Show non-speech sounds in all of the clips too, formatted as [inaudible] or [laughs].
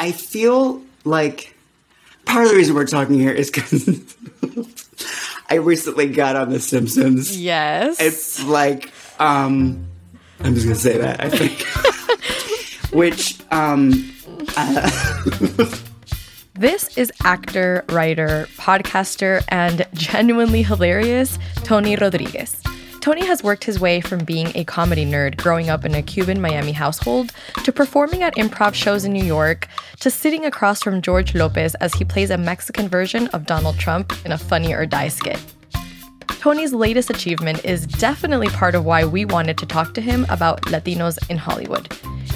I feel like part of the reason we're talking here is because [laughs] I recently got on The Simpsons. Yes. It's like, um, I'm just gonna say that. I think, [laughs] which, um, [laughs] This is actor, writer, podcaster, and genuinely hilarious Tony Rodriguez. Tony has worked his way from being a comedy nerd growing up in a Cuban Miami household to performing at improv shows in New York to sitting across from George Lopez as he plays a Mexican version of Donald Trump in a Funny or Die skit. Tony's latest achievement is definitely part of why we wanted to talk to him about Latinos in Hollywood.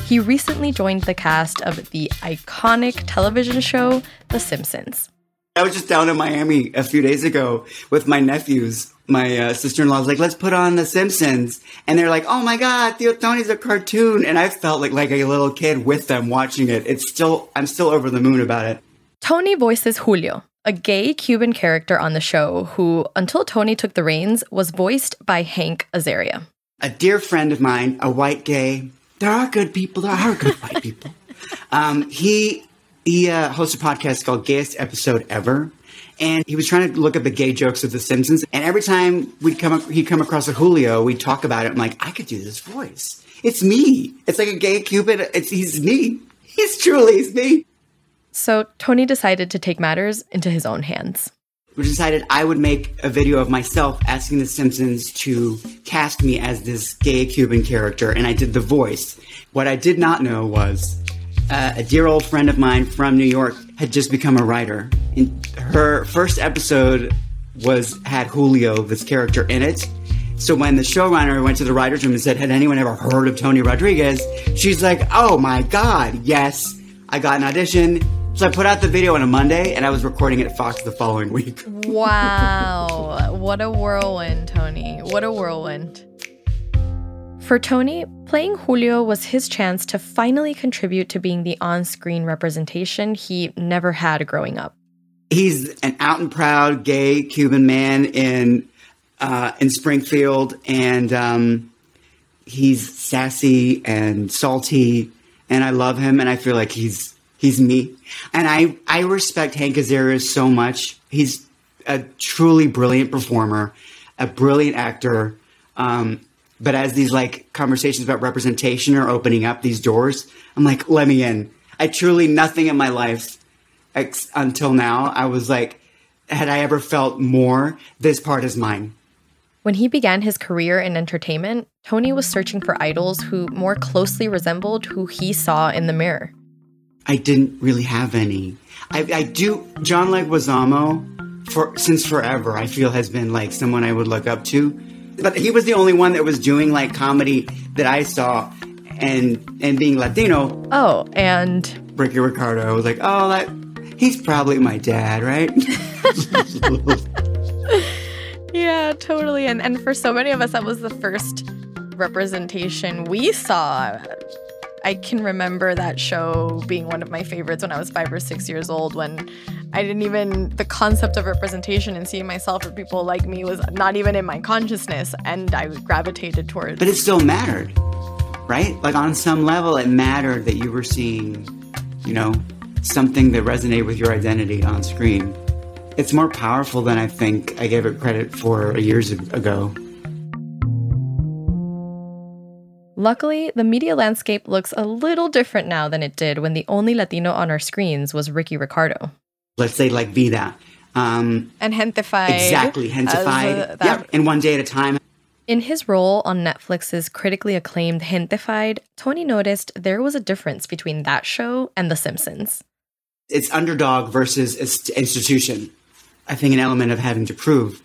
He recently joined the cast of the iconic television show The Simpsons. I was just down in Miami a few days ago with my nephews. My uh, sister-in-law was like, "Let's put on The Simpsons," and they're like, "Oh my god, Tío Tony's a cartoon!" And I felt like like a little kid with them watching it. It's still, I'm still over the moon about it. Tony voices Julio, a gay Cuban character on the show who, until Tony took the reins, was voiced by Hank Azaria. A dear friend of mine, a white gay. There are good people. There are good white people. [laughs] Um, he he uh, hosts a podcast called Gayest Episode Ever, and he was trying to look at the gay jokes of The Simpsons. And every time we'd come, he'd come across a Julio, we'd talk about it. I'm like, I could do this voice. It's me. It's like a gay Cuban. It's he's me. He's truly he's me. So Tony decided to take matters into his own hands. We decided I would make a video of myself asking The Simpsons to cast me as this gay Cuban character, and I did the voice. What I did not know was uh, a dear old friend of mine from New York had just become a writer. And her first episode was had Julio, this character, in it. So when the showrunner went to the writer's room and said, Had anyone ever heard of Tony Rodriguez? She's like, Oh my God, yes. I got an audition. So I put out the video on a Monday and I was recording it at Fox the following week. Wow. what a whirlwind, Tony. What a whirlwind. For Tony, playing Julio was his chance to finally contribute to being the on screen representation he never had growing up. He's an out and proud gay Cuban man in uh, in Springfield, and um, he's sassy and salty, and I love him, and I feel like he's he's me, and I I respect Hank Azaria so much. He's a truly brilliant performer, a brilliant actor. Um, but as these like conversations about representation are opening up these doors, I'm like, let me in. I truly nothing in my life ex- until now. I was like, had I ever felt more, this part is mine. When he began his career in entertainment, Tony was searching for idols who more closely resembled who he saw in the mirror. I didn't really have any. I, I do. John Leguizamo, for since forever, I feel has been like someone I would look up to. But he was the only one that was doing like comedy that I saw, and and being Latino. Oh, and Ricky Ricardo. I was like, oh, that he's probably my dad, right? [laughs] yeah, totally. And and for so many of us, that was the first representation we saw. I can remember that show being one of my favorites when I was five or six years old. When I didn't even the concept of representation and seeing myself or people like me was not even in my consciousness, and I gravitated towards. But it still mattered, right? Like on some level, it mattered that you were seeing, you know, something that resonated with your identity on screen. It's more powerful than I think I gave it credit for years ago. Luckily, the media landscape looks a little different now than it did when the only Latino on our screens was Ricky Ricardo. Let's say like Vida. Um, and Gentefied. Exactly, Gentefied. Yep, and one day at a time. In his role on Netflix's critically acclaimed Gentefied, Tony noticed there was a difference between that show and The Simpsons. It's underdog versus institution. I think an element of having to prove.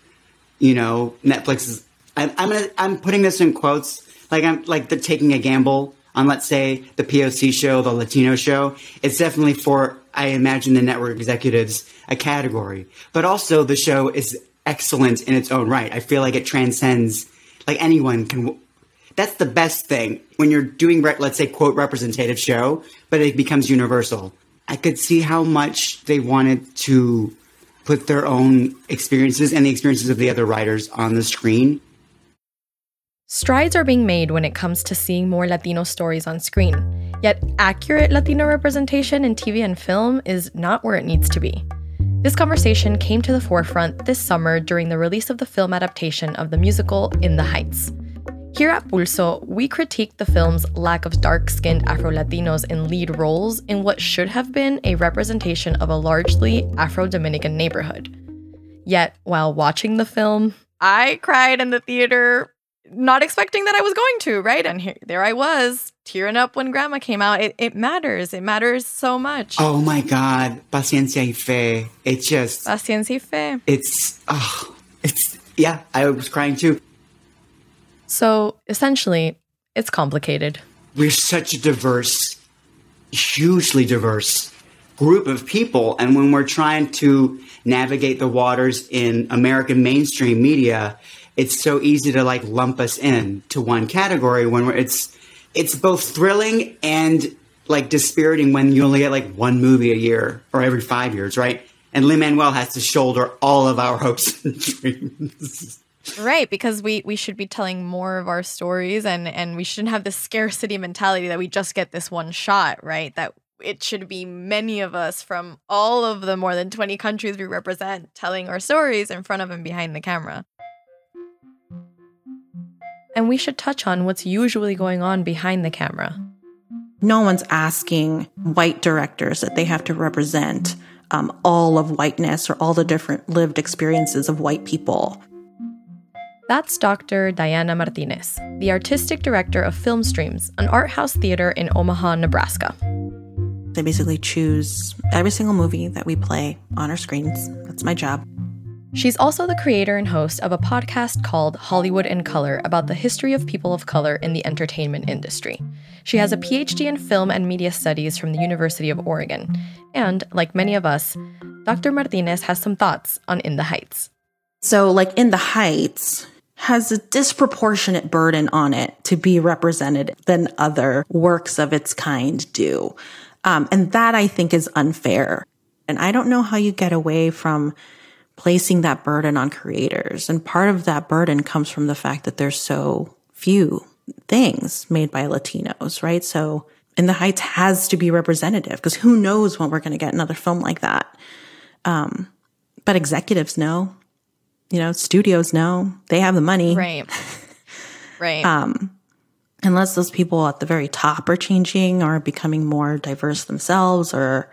You know, Netflix is. I'm, I'm gonna. I'm putting this in quotes like I'm like the taking a gamble on let's say the POC show, the Latino show. It's definitely for I imagine the network executives a category, but also the show is excellent in its own right. I feel like it transcends like anyone can. That's the best thing when you're doing let's say quote representative show, but it becomes universal. I could see how much they wanted to put their own experiences and the experiences of the other writers on the screen Strides are being made when it comes to seeing more Latino stories on screen. Yet, accurate Latino representation in TV and film is not where it needs to be. This conversation came to the forefront this summer during the release of the film adaptation of the musical In the Heights. Here at Pulso, we critique the film's lack of dark skinned Afro Latinos in lead roles in what should have been a representation of a largely Afro Dominican neighborhood. Yet, while watching the film, I cried in the theater, not expecting that I was going to, right? And here, there I was, tearing up when grandma came out. It, it matters. It matters so much. Oh my God. Paciencia y fe. It just. Paciencia y fe. It's. Oh, it's. Yeah, I was crying too. So essentially, it's complicated. We're such a diverse, hugely diverse group of people. And when we're trying to navigate the waters in American mainstream media, it's so easy to like lump us in to one category when it's it's both thrilling and like dispiriting when you only get like one movie a year or every five years, right? And Lin Manuel has to shoulder all of our [laughs] hopes and dreams. Right, because we we should be telling more of our stories and and we shouldn't have this scarcity mentality that we just get this one shot, right? That it should be many of us from all of the more than 20 countries we represent telling our stories in front of and behind the camera. And we should touch on what's usually going on behind the camera. No one's asking white directors that they have to represent um, all of whiteness or all the different lived experiences of white people. That's Dr. Diana Martinez, the artistic director of Film Streams, an art house theater in Omaha, Nebraska. They basically choose every single movie that we play on our screens. That's my job. She's also the creator and host of a podcast called Hollywood in Color about the history of people of color in the entertainment industry. She has a PhD in film and media studies from the University of Oregon. And, like many of us, Dr. Martinez has some thoughts on In the Heights. So, like In the Heights, has a disproportionate burden on it to be represented than other works of its kind do. Um, and that I think is unfair. And I don't know how you get away from placing that burden on creators. And part of that burden comes from the fact that there's so few things made by Latinos, right? So In the Heights has to be representative because who knows when we're going to get another film like that. Um, but executives know, you know, studios know, they have the money. Right. [laughs] Right. um, unless those people at the very top are changing or becoming more diverse themselves or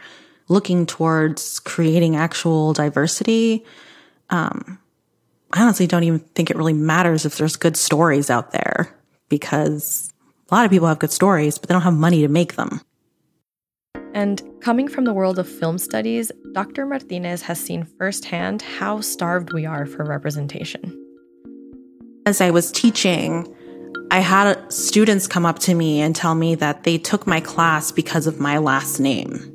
looking towards creating actual diversity. Um, I honestly don't even think it really matters if there's good stories out there because a lot of people have good stories, but they don't have money to make them. And coming from the world of film studies, Dr. Martinez has seen firsthand how starved we are for representation. As I was teaching, I had students come up to me and tell me that they took my class because of my last name.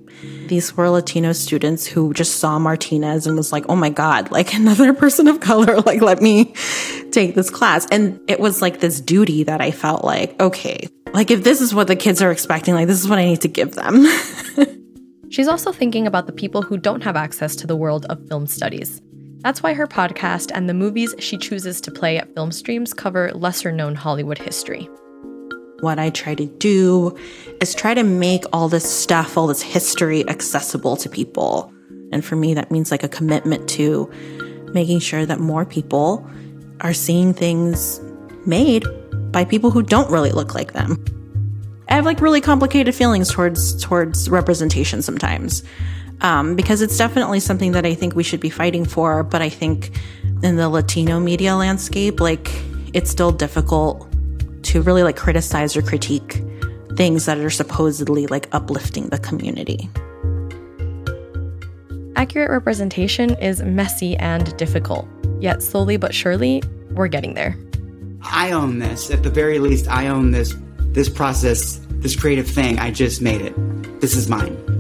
These were Latino students who just saw Martinez and was like, oh my God, like [laughs] another person of color, like let me take this class. And it was like this duty that I felt like, okay, like if this is what the kids are expecting, like this is what I need to give them. [laughs] She's also thinking about the people who don't have access to the world of film studies. That's why her podcast and the movies she chooses to play at film streams cover lesser known Hollywood history. What I try to do is try to make all this stuff, all this history accessible to people. And for me, that means like a commitment to making sure that more people are seeing things made by people who don't really look like them. I have like really complicated feelings towards towards representation sometimes um, because it's definitely something that I think we should be fighting for. But I think in the Latino media landscape, like it's still difficult to really like criticize or critique things that are supposedly like uplifting the community. Accurate representation is messy and difficult, yet slowly but surely, we're getting there. I own this. At the very least, I own this this process, this creative thing. I just made it. This is mine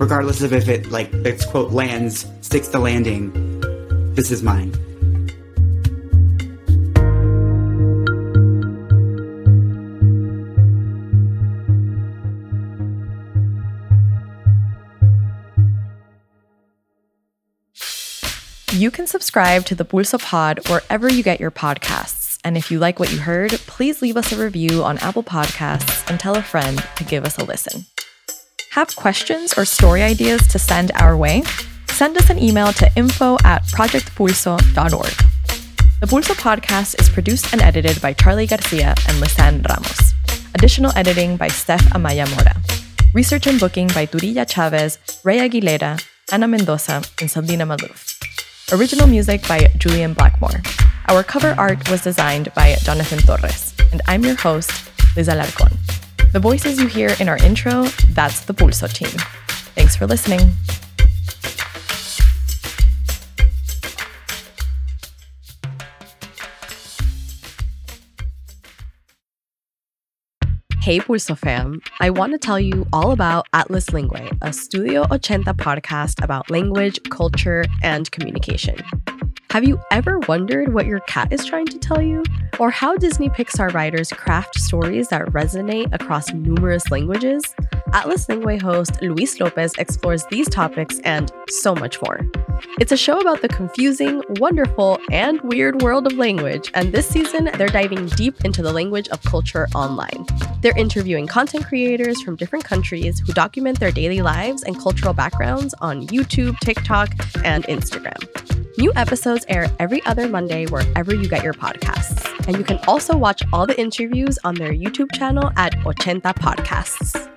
regardless of if it like its quote lands, sticks the landing. This is mine. You can subscribe to the Pulso Pod wherever you get your podcasts. And if you like what you heard, please leave us a review on Apple Podcasts and tell a friend to give us a listen. Have questions or story ideas to send our way? Send us an email to info at projectpulso.org. The Pulso podcast is produced and edited by Charlie Garcia and Lisanne Ramos. Additional editing by Steph Amaya Mora. Research and booking by Turilla Chavez, Ray Aguilera, Ana Mendoza, and Sabrina Maluf. Original music by Julian Blackmore. Our cover art was designed by Jonathan Torres, and I'm your host, Liz Alarcon. The voices you hear in our intro, that's the Pulso team. Thanks for listening. Hey Pulso fam, I want to tell you all about Atlas Lingüe, a Studio 80 podcast about language, culture, and communication. Have you ever wondered what your cat is trying to tell you? Or how Disney Pixar writers craft stories that resonate across numerous languages? Atlas Lingüe host Luis Lopez explores these topics and so much more. It's a show about the confusing, wonderful, and weird world of language, and this season they're diving deep into the language of culture online. They're interviewing content creators from different countries who document their daily lives and cultural backgrounds on YouTube, TikTok, and Instagram. New episodes air every other Monday wherever you get your podcasts. And you can also watch all the interviews on their YouTube channel at Ochenta Podcasts.